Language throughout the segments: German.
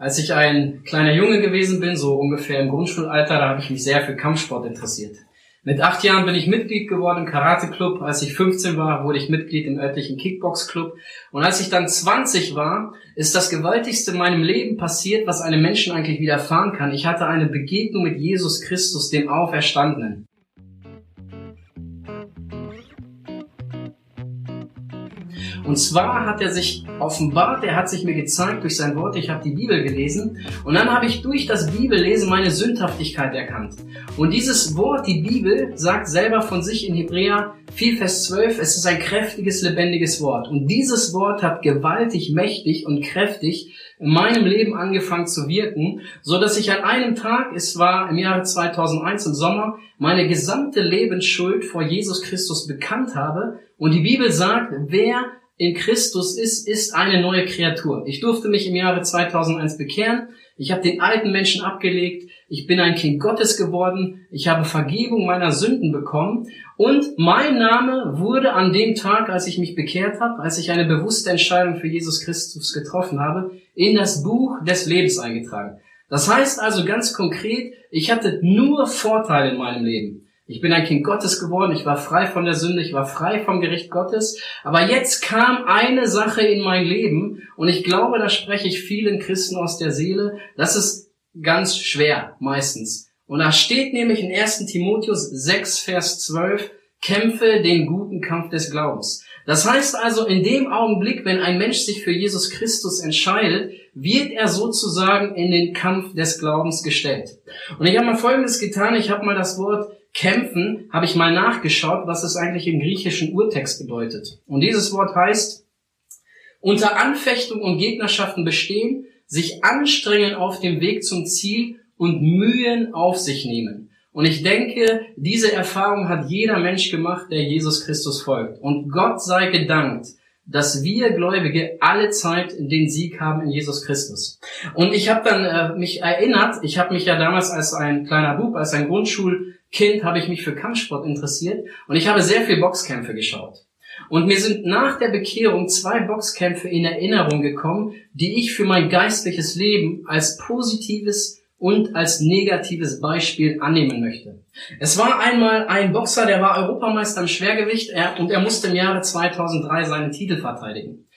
Als ich ein kleiner Junge gewesen bin, so ungefähr im Grundschulalter, da habe ich mich sehr für Kampfsport interessiert. Mit acht Jahren bin ich Mitglied geworden im Karate-Club. Als ich 15 war, wurde ich Mitglied im örtlichen Kickbox-Club. Und als ich dann 20 war, ist das Gewaltigste in meinem Leben passiert, was einem Menschen eigentlich widerfahren kann. Ich hatte eine Begegnung mit Jesus Christus, dem Auferstandenen. Und zwar hat er sich offenbart, er hat sich mir gezeigt durch sein Wort, ich habe die Bibel gelesen und dann habe ich durch das Bibellesen meine Sündhaftigkeit erkannt. Und dieses Wort, die Bibel, sagt selber von sich in Hebräer 4, Vers 12, es ist ein kräftiges, lebendiges Wort. Und dieses Wort hat gewaltig, mächtig und kräftig in meinem Leben angefangen zu wirken, so dass ich an einem Tag, es war im Jahre 2001 im Sommer, meine gesamte Lebensschuld vor Jesus Christus bekannt habe. Und die Bibel sagt, wer in Christus ist, ist eine neue Kreatur. Ich durfte mich im Jahre 2001 bekehren. Ich habe den alten Menschen abgelegt. Ich bin ein Kind Gottes geworden. Ich habe Vergebung meiner Sünden bekommen. Und mein Name wurde an dem Tag, als ich mich bekehrt habe, als ich eine bewusste Entscheidung für Jesus Christus getroffen habe, in das Buch des Lebens eingetragen. Das heißt also ganz konkret, ich hatte nur Vorteile in meinem Leben. Ich bin ein Kind Gottes geworden, ich war frei von der Sünde, ich war frei vom Gericht Gottes. Aber jetzt kam eine Sache in mein Leben und ich glaube, da spreche ich vielen Christen aus der Seele. Das ist ganz schwer, meistens. Und da steht nämlich in 1 Timotheus 6, Vers 12, kämpfe den guten Kampf des Glaubens. Das heißt also, in dem Augenblick, wenn ein Mensch sich für Jesus Christus entscheidet, wird er sozusagen in den Kampf des Glaubens gestellt. Und ich habe mal Folgendes getan, ich habe mal das Wort kämpfen, habe ich mal nachgeschaut, was es eigentlich im griechischen Urtext bedeutet. Und dieses Wort heißt, unter Anfechtung und Gegnerschaften bestehen, sich anstrengen auf dem Weg zum Ziel und Mühen auf sich nehmen. Und ich denke, diese Erfahrung hat jeder Mensch gemacht, der Jesus Christus folgt. Und Gott sei gedankt, dass wir Gläubige alle Zeit den Sieg haben in Jesus Christus. Und ich habe dann äh, mich erinnert, ich habe mich ja damals als ein kleiner Bub, als ein Grundschul Kind habe ich mich für Kampfsport interessiert und ich habe sehr viel Boxkämpfe geschaut. Und mir sind nach der Bekehrung zwei Boxkämpfe in Erinnerung gekommen, die ich für mein geistliches Leben als positives und als negatives Beispiel annehmen möchte. Es war einmal ein Boxer, der war Europameister im Schwergewicht und er musste im Jahre 2003 seinen Titel verteidigen.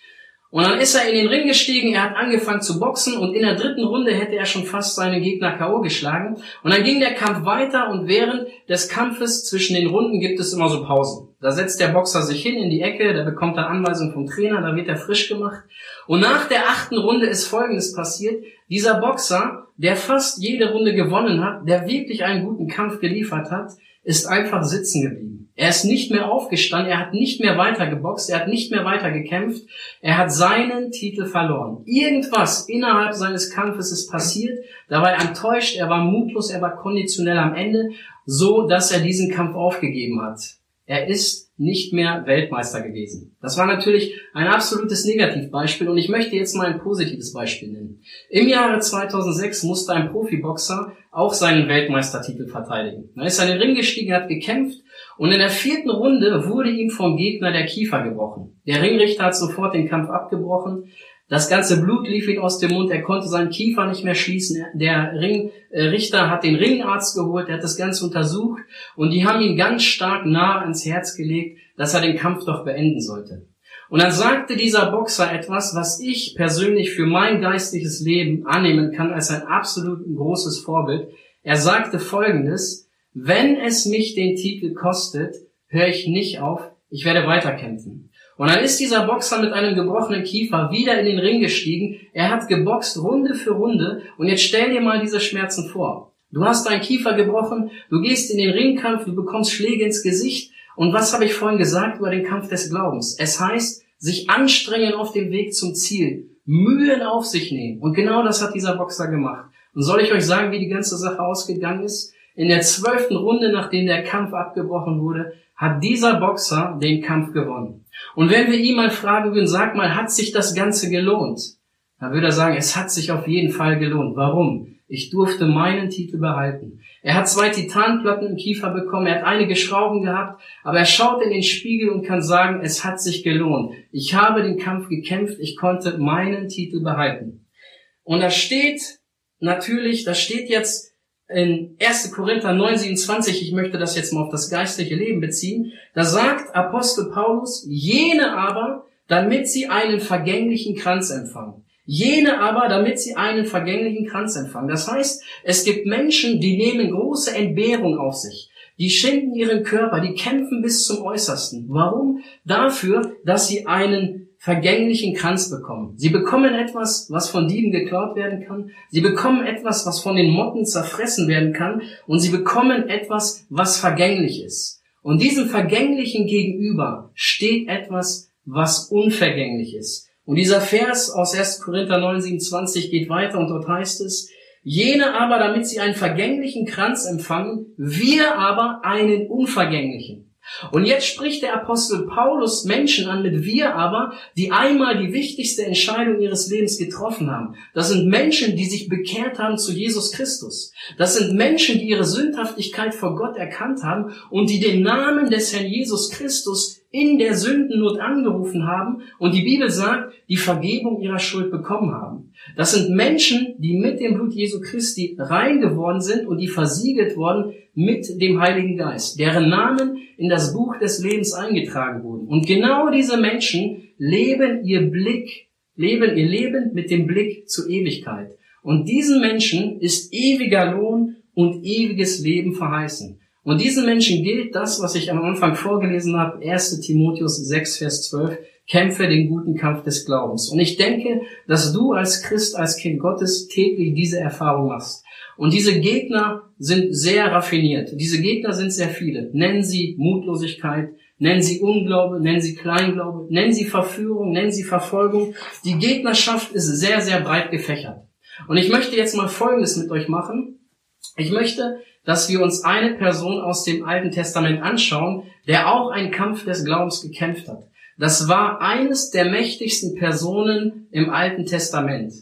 Und dann ist er in den Ring gestiegen, er hat angefangen zu boxen und in der dritten Runde hätte er schon fast seinen Gegner K.O. geschlagen. Und dann ging der Kampf weiter und während des Kampfes zwischen den Runden gibt es immer so Pausen. Da setzt der Boxer sich hin in die Ecke, da bekommt er Anweisungen vom Trainer, da wird er frisch gemacht. Und nach der achten Runde ist Folgendes passiert. Dieser Boxer, der fast jede Runde gewonnen hat, der wirklich einen guten Kampf geliefert hat, ist einfach sitzen geblieben. Er ist nicht mehr aufgestanden, er hat nicht mehr weiter geboxt, er hat nicht mehr weiter gekämpft, er hat seinen Titel verloren. Irgendwas innerhalb seines Kampfes ist passiert, dabei enttäuscht, er war mutlos, er war konditionell am Ende, so dass er diesen Kampf aufgegeben hat. Er ist nicht mehr Weltmeister gewesen. Das war natürlich ein absolutes Negativbeispiel und ich möchte jetzt mal ein positives Beispiel nennen. Im Jahre 2006 musste ein Profiboxer auch seinen Weltmeistertitel verteidigen. Er ist an den Ring gestiegen, hat gekämpft und in der vierten Runde wurde ihm vom Gegner der Kiefer gebrochen. Der Ringrichter hat sofort den Kampf abgebrochen. Das ganze Blut lief ihm aus dem Mund, er konnte seinen Kiefer nicht mehr schließen. Der Ringrichter hat den Ringarzt geholt, er hat das Ganze untersucht und die haben ihn ganz stark nah ans Herz gelegt, dass er den Kampf doch beenden sollte. Und dann sagte dieser Boxer etwas, was ich persönlich für mein geistliches Leben annehmen kann als ein absolut großes Vorbild. Er sagte Folgendes, wenn es mich den Titel kostet, höre ich nicht auf, ich werde weiterkämpfen. Und dann ist dieser Boxer mit einem gebrochenen Kiefer wieder in den Ring gestiegen. Er hat geboxt Runde für Runde. Und jetzt stell dir mal diese Schmerzen vor. Du hast deinen Kiefer gebrochen, du gehst in den Ringkampf, du bekommst Schläge ins Gesicht. Und was habe ich vorhin gesagt über den Kampf des Glaubens? Es heißt, sich anstrengen auf dem Weg zum Ziel, Mühen auf sich nehmen. Und genau das hat dieser Boxer gemacht. Und soll ich euch sagen, wie die ganze Sache ausgegangen ist? In der zwölften Runde, nachdem der Kampf abgebrochen wurde, hat dieser Boxer den Kampf gewonnen. Und wenn wir ihn mal fragen würden, sag mal, hat sich das Ganze gelohnt? Dann würde er sagen, es hat sich auf jeden Fall gelohnt. Warum? Ich durfte meinen Titel behalten. Er hat zwei Titanplatten im Kiefer bekommen, er hat einige Schrauben gehabt, aber er schaut in den Spiegel und kann sagen, es hat sich gelohnt. Ich habe den Kampf gekämpft, ich konnte meinen Titel behalten. Und da steht natürlich, da steht jetzt in 1. Korinther 9, 27, ich möchte das jetzt mal auf das geistliche Leben beziehen, da sagt Apostel Paulus, jene aber, damit sie einen vergänglichen Kranz empfangen. Jene aber, damit sie einen vergänglichen Kranz empfangen. Das heißt, es gibt Menschen, die nehmen große Entbehrung auf sich. Die schenken ihren Körper, die kämpfen bis zum Äußersten. Warum? Dafür, dass sie einen vergänglichen Kranz bekommen. Sie bekommen etwas, was von Dieben geklaut werden kann. Sie bekommen etwas, was von den Motten zerfressen werden kann. Und sie bekommen etwas, was vergänglich ist. Und diesem Vergänglichen gegenüber steht etwas, was unvergänglich ist. Und dieser Vers aus 1. Korinther 9, 27 geht weiter und dort heißt es, jene aber, damit sie einen vergänglichen Kranz empfangen, wir aber einen unvergänglichen. Und jetzt spricht der Apostel Paulus Menschen an mit wir aber, die einmal die wichtigste Entscheidung ihres Lebens getroffen haben. Das sind Menschen, die sich bekehrt haben zu Jesus Christus. Das sind Menschen, die ihre Sündhaftigkeit vor Gott erkannt haben und die den Namen des Herrn Jesus Christus in der Sündennot angerufen haben und die Bibel sagt, die Vergebung ihrer Schuld bekommen haben. Das sind Menschen, die mit dem Blut Jesu Christi rein geworden sind und die versiegelt worden mit dem Heiligen Geist, deren Namen in das Buch des Lebens eingetragen wurden. Und genau diese Menschen leben ihr Blick, leben ihr Leben mit dem Blick zur Ewigkeit. Und diesen Menschen ist ewiger Lohn und ewiges Leben verheißen. Und diesen Menschen gilt das, was ich am Anfang vorgelesen habe, 1 Timotheus 6, Vers 12, kämpfe den guten Kampf des Glaubens. Und ich denke, dass du als Christ, als Kind Gottes täglich diese Erfahrung machst. Und diese Gegner sind sehr raffiniert. Diese Gegner sind sehr viele. Nennen sie Mutlosigkeit, nennen sie Unglaube, nennen sie Kleinglaube, nennen sie Verführung, nennen sie Verfolgung. Die Gegnerschaft ist sehr, sehr breit gefächert. Und ich möchte jetzt mal Folgendes mit euch machen. Ich möchte dass wir uns eine Person aus dem Alten Testament anschauen, der auch einen Kampf des Glaubens gekämpft hat. Das war eines der mächtigsten Personen im Alten Testament.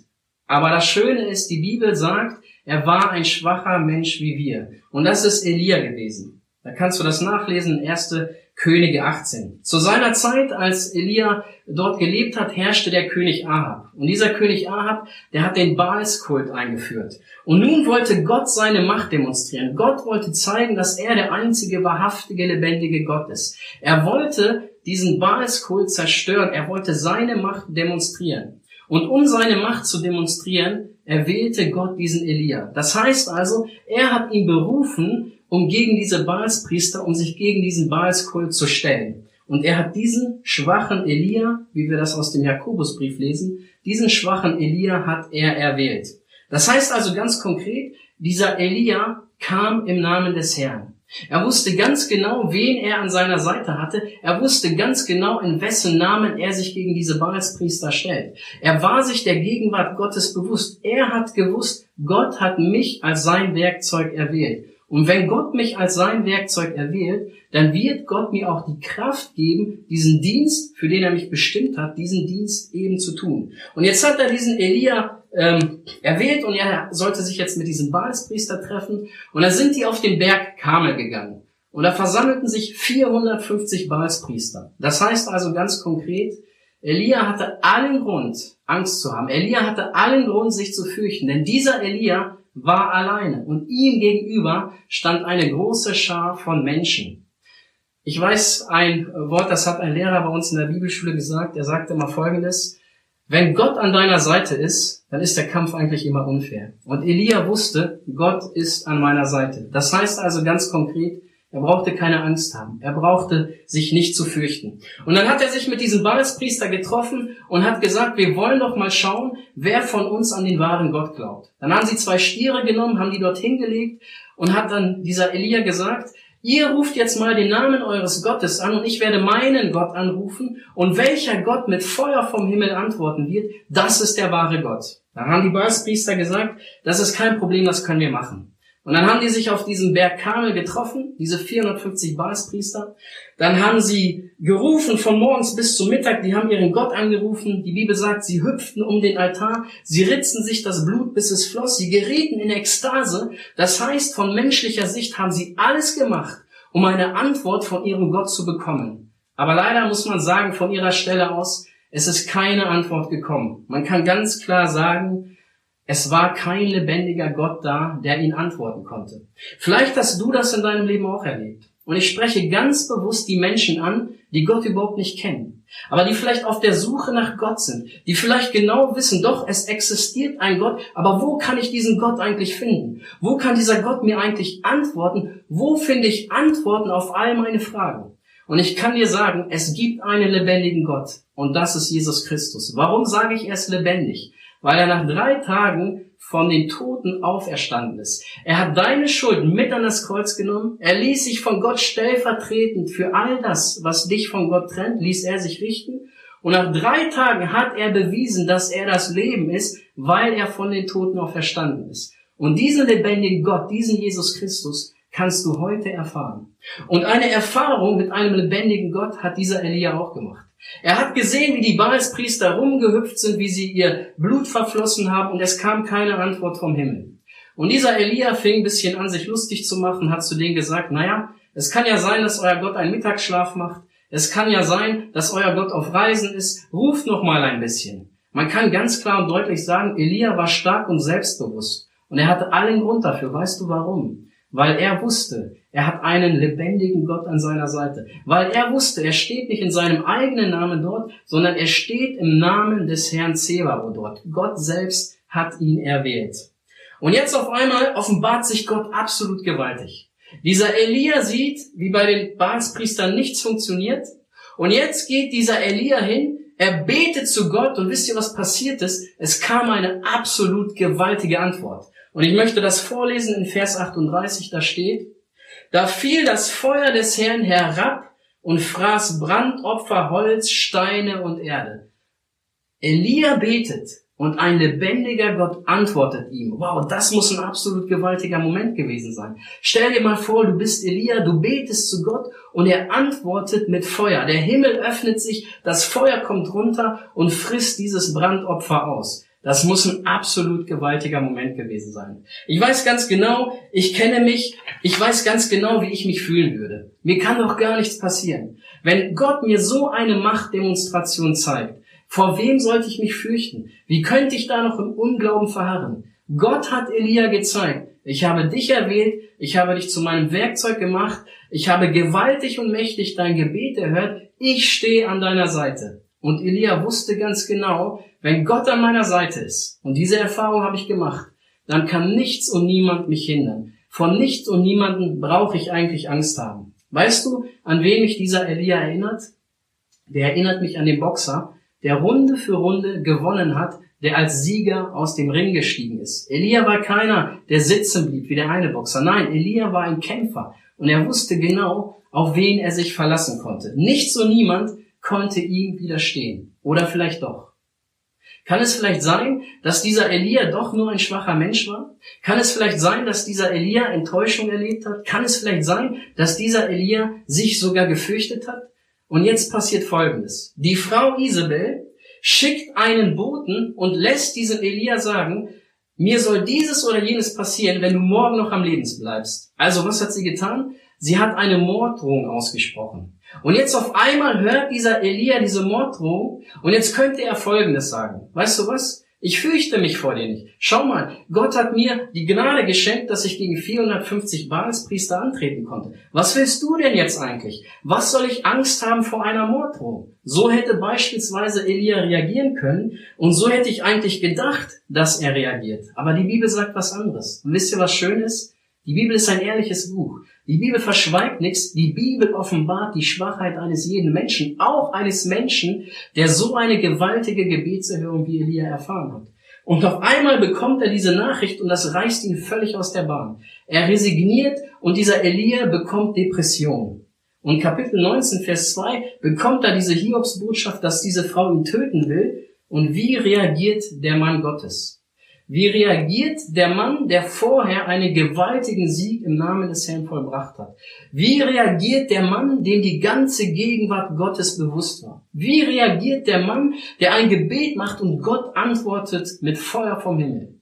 Aber das Schöne ist, die Bibel sagt, er war ein schwacher Mensch wie wir. Und das ist Elia gewesen. Da kannst du das nachlesen in 1. Könige 18. Zu seiner Zeit, als Elia dort gelebt hat, herrschte der König Ahab. Und dieser König Ahab, der hat den Baalskult eingeführt. Und nun wollte Gott seine Macht demonstrieren. Gott wollte zeigen, dass er der einzige wahrhaftige, lebendige Gott ist. Er wollte diesen Baalskult zerstören. Er wollte seine Macht demonstrieren. Und um seine Macht zu demonstrieren, erwählte Gott diesen Elia. Das heißt also, er hat ihn berufen, um gegen diese Baalspriester, um sich gegen diesen Baalskult zu stellen. Und er hat diesen schwachen Elia, wie wir das aus dem Jakobusbrief lesen, diesen schwachen Elia hat er erwählt. Das heißt also ganz konkret, dieser Elia kam im Namen des Herrn. Er wusste ganz genau, wen er an seiner Seite hatte. Er wusste ganz genau, in wessen Namen er sich gegen diese Baalspriester stellt. Er war sich der Gegenwart Gottes bewusst. Er hat gewusst, Gott hat mich als sein Werkzeug erwählt. Und wenn Gott mich als sein Werkzeug erwählt, dann wird Gott mir auch die Kraft geben, diesen Dienst, für den er mich bestimmt hat, diesen Dienst eben zu tun. Und jetzt hat er diesen Elia ähm, erwählt und er sollte sich jetzt mit diesem Baalspriester treffen. Und da sind die auf den Berg Kamel gegangen. Und da versammelten sich 450 Baalspriester. Das heißt also ganz konkret, Elia hatte allen Grund, Angst zu haben. Elia hatte allen Grund, sich zu fürchten. Denn dieser Elia war alleine und ihm gegenüber stand eine große Schar von Menschen. Ich weiß ein Wort, das hat ein Lehrer bei uns in der Bibelschule gesagt. Er sagte immer Folgendes. Wenn Gott an deiner Seite ist, dann ist der Kampf eigentlich immer unfair. Und Elia wusste, Gott ist an meiner Seite. Das heißt also ganz konkret, er brauchte keine Angst haben. Er brauchte sich nicht zu fürchten. Und dann hat er sich mit diesem Baalspriester getroffen und hat gesagt, wir wollen doch mal schauen, wer von uns an den wahren Gott glaubt. Dann haben sie zwei Stiere genommen, haben die dort hingelegt und hat dann dieser Elia gesagt, ihr ruft jetzt mal den Namen eures Gottes an und ich werde meinen Gott anrufen und welcher Gott mit Feuer vom Himmel antworten wird, das ist der wahre Gott. Dann haben die Baalspriester gesagt, das ist kein Problem, das können wir machen. Und dann haben die sich auf diesem Berg Kamel getroffen, diese 450 Baalspriester. Dann haben sie gerufen von morgens bis zum Mittag, die haben ihren Gott angerufen. Die Bibel sagt, sie hüpften um den Altar, sie ritzten sich das Blut, bis es floss, sie gerieten in Ekstase. Das heißt, von menschlicher Sicht haben sie alles gemacht, um eine Antwort von ihrem Gott zu bekommen. Aber leider muss man sagen, von ihrer Stelle aus, es ist keine Antwort gekommen. Man kann ganz klar sagen, Es war kein lebendiger Gott da, der ihn antworten konnte. Vielleicht hast du das in deinem Leben auch erlebt. Und ich spreche ganz bewusst die Menschen an, die Gott überhaupt nicht kennen, aber die vielleicht auf der Suche nach Gott sind, die vielleicht genau wissen, doch, es existiert ein Gott, aber wo kann ich diesen Gott eigentlich finden? Wo kann dieser Gott mir eigentlich antworten? Wo finde ich Antworten auf all meine Fragen? Und ich kann dir sagen, es gibt einen lebendigen Gott und das ist Jesus Christus. Warum sage ich, er ist lebendig? Weil er nach drei Tagen von den Toten auferstanden ist. Er hat deine Schuld mit an das Kreuz genommen. Er ließ sich von Gott stellvertretend für all das, was dich von Gott trennt, ließ er sich richten. Und nach drei Tagen hat er bewiesen, dass er das Leben ist, weil er von den Toten auferstanden ist. Und diesen lebendigen Gott, diesen Jesus Christus, kannst du heute erfahren. Und eine Erfahrung mit einem lebendigen Gott hat dieser Elia auch gemacht. Er hat gesehen, wie die Baalspriester rumgehüpft sind, wie sie ihr Blut verflossen haben und es kam keine Antwort vom Himmel. Und dieser Elia fing ein bisschen an, sich lustig zu machen, hat zu denen gesagt, naja, es kann ja sein, dass euer Gott einen Mittagsschlaf macht. Es kann ja sein, dass euer Gott auf Reisen ist. Ruft noch mal ein bisschen. Man kann ganz klar und deutlich sagen, Elia war stark und selbstbewusst. Und er hatte allen Grund dafür. Weißt du warum? Weil er wusste, er hat einen lebendigen Gott an seiner Seite. Weil er wusste, er steht nicht in seinem eigenen Namen dort, sondern er steht im Namen des Herrn Zebao dort. Gott selbst hat ihn erwählt. Und jetzt auf einmal offenbart sich Gott absolut gewaltig. Dieser Elia sieht, wie bei den Baalspriestern nichts funktioniert. Und jetzt geht dieser Elia hin, er betet zu Gott und wisst ihr, was passiert ist? Es kam eine absolut gewaltige Antwort. Und ich möchte das vorlesen in Vers 38, da steht, da fiel das Feuer des Herrn herab und fraß Brandopfer, Holz, Steine und Erde. Elia betet und ein lebendiger Gott antwortet ihm. Wow, das muss ein absolut gewaltiger Moment gewesen sein. Stell dir mal vor, du bist Elia, du betest zu Gott und er antwortet mit Feuer. Der Himmel öffnet sich, das Feuer kommt runter und frisst dieses Brandopfer aus. Das muss ein absolut gewaltiger Moment gewesen sein. Ich weiß ganz genau, ich kenne mich, ich weiß ganz genau, wie ich mich fühlen würde. Mir kann doch gar nichts passieren. Wenn Gott mir so eine Machtdemonstration zeigt, vor wem sollte ich mich fürchten? Wie könnte ich da noch im Unglauben verharren? Gott hat Elia gezeigt, ich habe dich erwählt, ich habe dich zu meinem Werkzeug gemacht, ich habe gewaltig und mächtig dein Gebet erhört, ich stehe an deiner Seite. Und Elia wusste ganz genau, wenn Gott an meiner Seite ist, und diese Erfahrung habe ich gemacht, dann kann nichts und niemand mich hindern. Von nichts und niemanden brauche ich eigentlich Angst haben. Weißt du, an wen mich dieser Elia erinnert? Der erinnert mich an den Boxer, der Runde für Runde gewonnen hat, der als Sieger aus dem Ring gestiegen ist. Elia war keiner, der sitzen blieb wie der eine Boxer. Nein, Elia war ein Kämpfer und er wusste genau, auf wen er sich verlassen konnte. Nichts und niemand konnte ihm widerstehen. Oder vielleicht doch. Kann es vielleicht sein, dass dieser Elia doch nur ein schwacher Mensch war? Kann es vielleicht sein, dass dieser Elia Enttäuschung erlebt hat? Kann es vielleicht sein, dass dieser Elia sich sogar gefürchtet hat? Und jetzt passiert Folgendes. Die Frau Isabel schickt einen Boten und lässt diesem Elia sagen, mir soll dieses oder jenes passieren, wenn du morgen noch am Leben bleibst. Also was hat sie getan? Sie hat eine Morddrohung ausgesprochen. Und jetzt auf einmal hört dieser Elia diese Morddrohung und jetzt könnte er Folgendes sagen. Weißt du was? Ich fürchte mich vor dir nicht. Schau mal, Gott hat mir die Gnade geschenkt, dass ich gegen 450 Baalspriester antreten konnte. Was willst du denn jetzt eigentlich? Was soll ich Angst haben vor einer Morddrohung? So hätte beispielsweise Elia reagieren können und so hätte ich eigentlich gedacht, dass er reagiert. Aber die Bibel sagt was anderes. Und wisst ihr, was schön ist? Die Bibel ist ein ehrliches Buch. Die Bibel verschweigt nichts. Die Bibel offenbart die Schwachheit eines jeden Menschen, auch eines Menschen, der so eine gewaltige Gebetserhörung wie Elia erfahren hat. Und auf einmal bekommt er diese Nachricht und das reißt ihn völlig aus der Bahn. Er resigniert und dieser Elia bekommt Depression. Und Kapitel 19, Vers 2 bekommt er diese Hiobsbotschaft, dass diese Frau ihn töten will. Und wie reagiert der Mann Gottes? Wie reagiert der Mann, der vorher einen gewaltigen Sieg im Namen des Herrn vollbracht hat? Wie reagiert der Mann, dem die ganze Gegenwart Gottes bewusst war? Wie reagiert der Mann, der ein Gebet macht und Gott antwortet mit Feuer vom Himmel?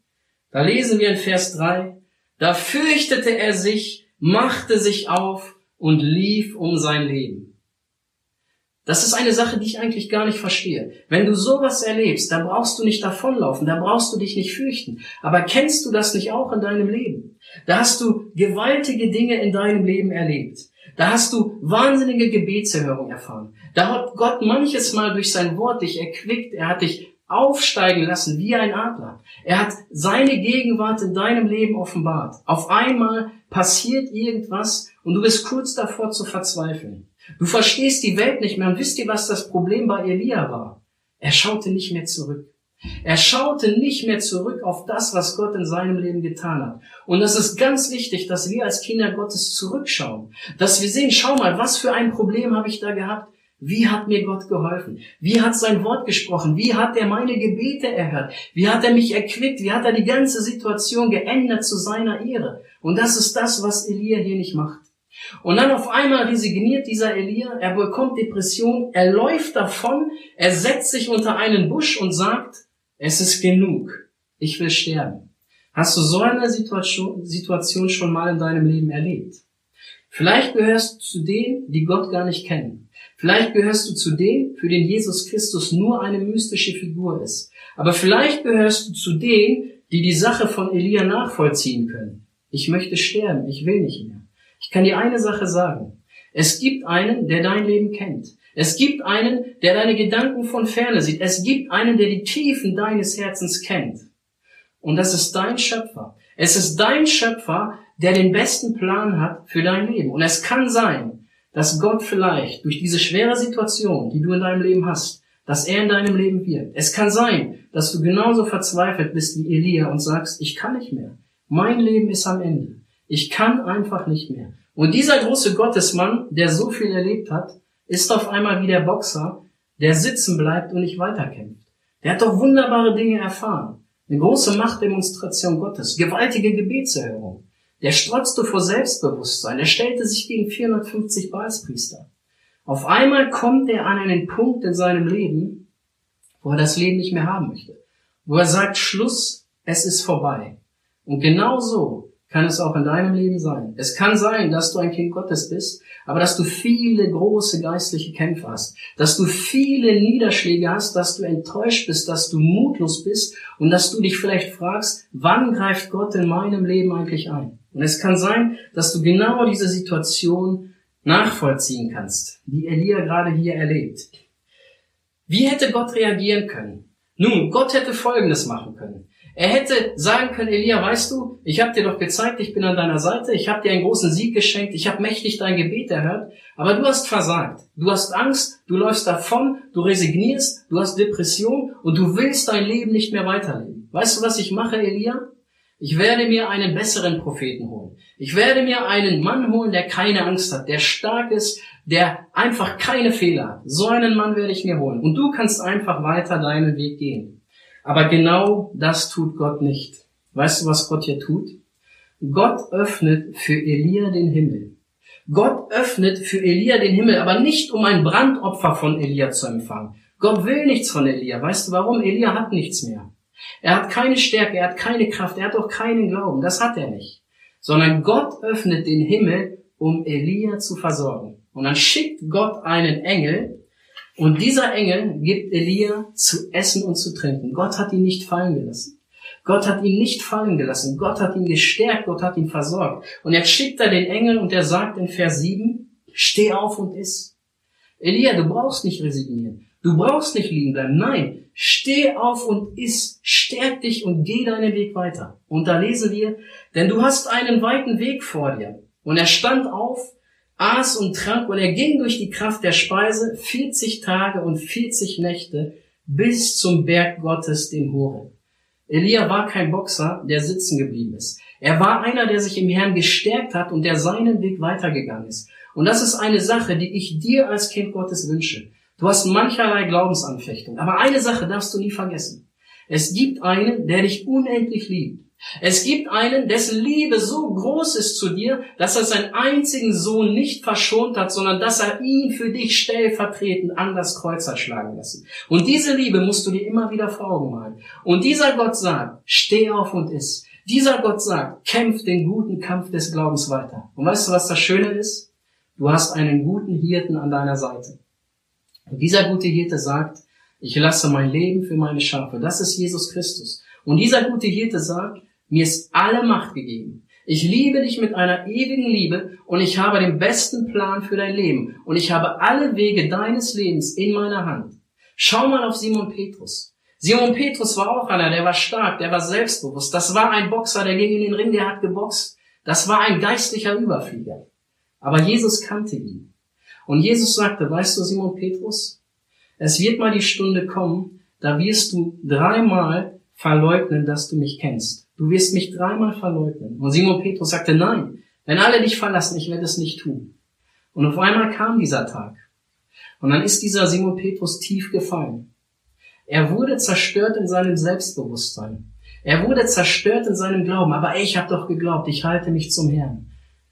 Da lesen wir in Vers 3, da fürchtete er sich, machte sich auf und lief um sein Leben. Das ist eine Sache, die ich eigentlich gar nicht verstehe. Wenn du sowas erlebst, dann brauchst du nicht davonlaufen, da brauchst du dich nicht fürchten. Aber kennst du das nicht auch in deinem Leben? Da hast du gewaltige Dinge in deinem Leben erlebt. Da hast du wahnsinnige Gebetserhörung erfahren. Da hat Gott manches Mal durch sein Wort dich erquickt. Er hat dich aufsteigen lassen wie ein Adler. Er hat seine Gegenwart in deinem Leben offenbart. Auf einmal passiert irgendwas und du bist kurz davor zu verzweifeln. Du verstehst die Welt nicht mehr und wisst ihr, was das Problem bei Elia war? Er schaute nicht mehr zurück. Er schaute nicht mehr zurück auf das, was Gott in seinem Leben getan hat. Und das ist ganz wichtig, dass wir als Kinder Gottes zurückschauen. Dass wir sehen, schau mal, was für ein Problem habe ich da gehabt? Wie hat mir Gott geholfen? Wie hat sein Wort gesprochen? Wie hat er meine Gebete erhört? Wie hat er mich erquickt? Wie hat er die ganze Situation geändert zu seiner Ehre? Und das ist das, was Elia hier nicht macht. Und dann auf einmal resigniert dieser Elia, er bekommt Depression, er läuft davon, er setzt sich unter einen Busch und sagt, es ist genug, ich will sterben. Hast du so eine Situation, schon mal in deinem Leben erlebt? Vielleicht gehörst du zu denen, die Gott gar nicht kennen. Vielleicht gehörst du zu denen, für den Jesus Christus nur eine mystische Figur ist. Aber vielleicht gehörst du zu denen, die die Sache von Elia nachvollziehen können. Ich möchte sterben, ich will nicht mehr. Ich kann dir eine Sache sagen. Es gibt einen, der dein Leben kennt. Es gibt einen, der deine Gedanken von ferne sieht. Es gibt einen, der die Tiefen deines Herzens kennt. Und das ist dein Schöpfer. Es ist dein Schöpfer, der den besten Plan hat für dein Leben. Und es kann sein, dass Gott vielleicht durch diese schwere Situation, die du in deinem Leben hast, dass er in deinem Leben wirkt. Es kann sein, dass du genauso verzweifelt bist wie Elia und sagst, ich kann nicht mehr. Mein Leben ist am Ende. Ich kann einfach nicht mehr. Und dieser große Gottesmann, der so viel erlebt hat, ist auf einmal wie der Boxer, der sitzen bleibt und nicht weiterkämpft. Der hat doch wunderbare Dinge erfahren. Eine große Machtdemonstration Gottes, gewaltige Gebetserhörung. Der strotzte vor Selbstbewusstsein. Er stellte sich gegen 450 Balspriester. Auf einmal kommt er an einen Punkt in seinem Leben, wo er das Leben nicht mehr haben möchte. Wo er sagt, Schluss, es ist vorbei. Und genau so kann es auch in deinem Leben sein. Es kann sein, dass du ein Kind Gottes bist, aber dass du viele große geistliche Kämpfe hast, dass du viele Niederschläge hast, dass du enttäuscht bist, dass du mutlos bist und dass du dich vielleicht fragst, wann greift Gott in meinem Leben eigentlich ein? Und es kann sein, dass du genau diese Situation nachvollziehen kannst, die Elia gerade hier erlebt. Wie hätte Gott reagieren können? Nun, Gott hätte Folgendes machen können. Er hätte sagen können, Elia, weißt du, ich habe dir doch gezeigt, ich bin an deiner Seite, ich habe dir einen großen Sieg geschenkt, ich habe mächtig dein Gebet erhört, aber du hast versagt. Du hast Angst, du läufst davon, du resignierst, du hast Depression und du willst dein Leben nicht mehr weiterleben. Weißt du, was ich mache, Elia? Ich werde mir einen besseren Propheten holen. Ich werde mir einen Mann holen, der keine Angst hat, der stark ist, der einfach keine Fehler hat. So einen Mann werde ich mir holen. Und du kannst einfach weiter deinen Weg gehen. Aber genau das tut Gott nicht. Weißt du, was Gott hier tut? Gott öffnet für Elia den Himmel. Gott öffnet für Elia den Himmel, aber nicht um ein Brandopfer von Elia zu empfangen. Gott will nichts von Elia. Weißt du warum? Elia hat nichts mehr. Er hat keine Stärke, er hat keine Kraft, er hat auch keinen Glauben. Das hat er nicht. Sondern Gott öffnet den Himmel, um Elia zu versorgen. Und dann schickt Gott einen Engel, und dieser Engel gibt Elia zu essen und zu trinken. Gott hat ihn nicht fallen gelassen. Gott hat ihn nicht fallen gelassen. Gott hat ihn gestärkt. Gott hat ihn versorgt. Und jetzt schickt er den Engel und er sagt in Vers 7, steh auf und iss. Elia, du brauchst nicht resignieren. Du brauchst nicht liegen bleiben. Nein, steh auf und iss. Stärk dich und geh deinen Weg weiter. Und da lesen wir, denn du hast einen weiten Weg vor dir. Und er stand auf aß und trank und er ging durch die Kraft der Speise 40 Tage und 40 Nächte bis zum Berg Gottes, dem Horeb. Elia war kein Boxer, der sitzen geblieben ist. Er war einer, der sich im Herrn gestärkt hat und der seinen Weg weitergegangen ist. Und das ist eine Sache, die ich dir als Kind Gottes wünsche. Du hast mancherlei Glaubensanfechtung, aber eine Sache darfst du nie vergessen. Es gibt einen, der dich unendlich liebt es gibt einen, dessen Liebe so groß ist zu dir, dass er seinen einzigen Sohn nicht verschont hat, sondern dass er ihn für dich stellvertretend an das Kreuz hat schlagen lassen. Und diese Liebe musst du dir immer wieder vor Augen malen. Und dieser Gott sagt, steh auf und iss. Dieser Gott sagt, kämpf den guten Kampf des Glaubens weiter. Und weißt du, was das Schöne ist? Du hast einen guten Hirten an deiner Seite. Und dieser gute Hirte sagt, ich lasse mein Leben für meine Schafe. Das ist Jesus Christus. Und dieser gute Hirte sagt, mir ist alle Macht gegeben. Ich liebe dich mit einer ewigen Liebe und ich habe den besten Plan für dein Leben und ich habe alle Wege deines Lebens in meiner Hand. Schau mal auf Simon Petrus. Simon Petrus war auch einer, der war stark, der war selbstbewusst. Das war ein Boxer, der ging in den Ring, der hat geboxt. Das war ein geistlicher Überflieger. Aber Jesus kannte ihn. Und Jesus sagte, weißt du, Simon Petrus, es wird mal die Stunde kommen, da wirst du dreimal verleugnen, dass du mich kennst. Du wirst mich dreimal verleugnen. Und Simon Petrus sagte, nein, wenn alle dich verlassen, ich werde es nicht tun. Und auf einmal kam dieser Tag. Und dann ist dieser Simon Petrus tief gefallen. Er wurde zerstört in seinem Selbstbewusstsein. Er wurde zerstört in seinem Glauben. Aber ich habe doch geglaubt, ich halte mich zum Herrn.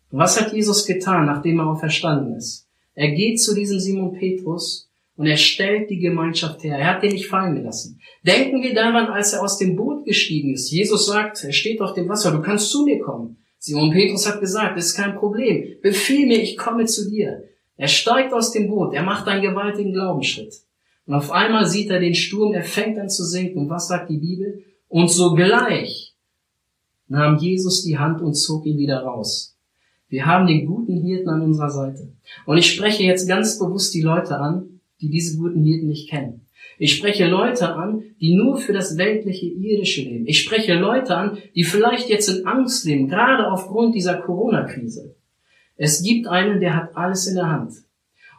Und was hat Jesus getan, nachdem er auferstanden ist? Er geht zu diesem Simon Petrus und er stellt die Gemeinschaft her. Er hat den nicht fallen gelassen. Denken wir daran, als er aus dem Boot gestiegen ist. Jesus sagt, er steht auf dem Wasser, du kannst zu mir kommen. Simon Petrus hat gesagt, das ist kein Problem. Befiehl mir, ich komme zu dir. Er steigt aus dem Boot, er macht einen gewaltigen Glaubensschritt. Und auf einmal sieht er den Sturm, er fängt an zu sinken. Und was sagt die Bibel? Und sogleich nahm Jesus die Hand und zog ihn wieder raus. Wir haben den guten Hirten an unserer Seite. Und ich spreche jetzt ganz bewusst die Leute an, die diese guten Hirten nicht kennen. Ich spreche Leute an, die nur für das weltliche irdische leben. Ich spreche Leute an, die vielleicht jetzt in Angst leben, gerade aufgrund dieser Corona-Krise. Es gibt einen, der hat alles in der Hand.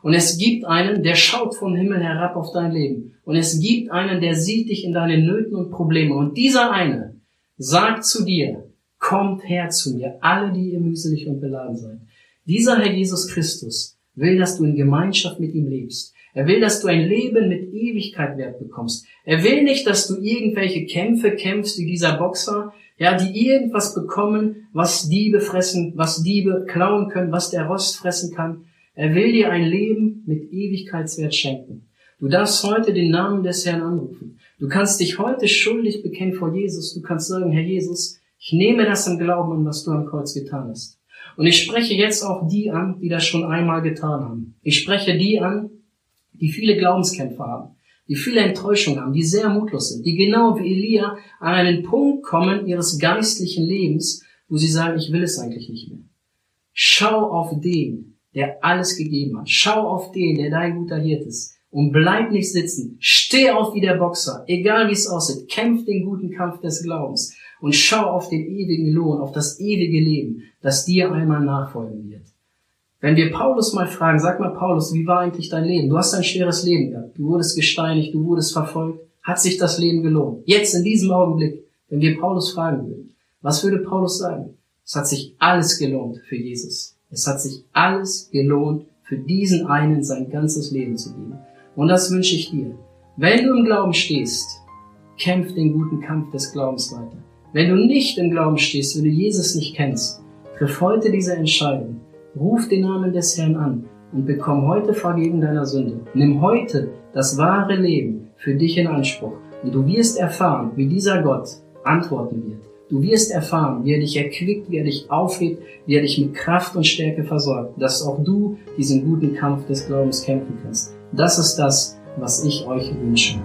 Und es gibt einen, der schaut vom Himmel herab auf dein Leben. Und es gibt einen, der sieht dich in deinen Nöten und Problemen. Und dieser eine sagt zu dir, kommt her zu mir, alle, die ihr mühselig und beladen seid. Dieser Herr Jesus Christus will, dass du in Gemeinschaft mit ihm lebst. Er will, dass du ein Leben mit Ewigkeit wert bekommst. Er will nicht, dass du irgendwelche Kämpfe kämpfst wie dieser Boxer, ja, die irgendwas bekommen, was Diebe fressen, was Diebe klauen können, was der Rost fressen kann. Er will dir ein Leben mit Ewigkeitswert schenken. Du darfst heute den Namen des Herrn anrufen. Du kannst dich heute schuldig bekennen vor Jesus. Du kannst sagen, Herr Jesus, ich nehme das im Glauben an, was du am Kreuz getan hast. Und ich spreche jetzt auch die an, die das schon einmal getan haben. Ich spreche die an, die viele Glaubenskämpfe haben, die viele Enttäuschungen haben, die sehr mutlos sind, die genau wie Elia an einen Punkt kommen ihres geistlichen Lebens, wo sie sagen, ich will es eigentlich nicht mehr. Schau auf den, der alles gegeben hat. Schau auf den, der dein guter Hirt ist. Und bleib nicht sitzen. Steh auf wie der Boxer, egal wie es aussieht. Kämpf den guten Kampf des Glaubens. Und schau auf den ewigen Lohn, auf das ewige Leben, das dir einmal nachfolgen wird. Wenn wir Paulus mal fragen, sag mal Paulus, wie war eigentlich dein Leben? Du hast ein schweres Leben gehabt. Du wurdest gesteinigt, du wurdest verfolgt. Hat sich das Leben gelohnt? Jetzt in diesem Augenblick, wenn wir Paulus fragen würden, was würde Paulus sagen? Es hat sich alles gelohnt für Jesus. Es hat sich alles gelohnt, für diesen einen sein ganzes Leben zu geben. Und das wünsche ich dir. Wenn du im Glauben stehst, kämpf den guten Kampf des Glaubens weiter. Wenn du nicht im Glauben stehst, wenn du Jesus nicht kennst, triff heute diese Entscheidung Ruf den Namen des Herrn an und bekomm heute Vergebung deiner Sünde. Nimm heute das wahre Leben für dich in Anspruch und du wirst erfahren, wie dieser Gott antworten wird. Du wirst erfahren, wie er dich erquickt, wie er dich aufhebt, wie er dich mit Kraft und Stärke versorgt, dass auch du diesen guten Kampf des Glaubens kämpfen kannst. Das ist das, was ich euch wünsche.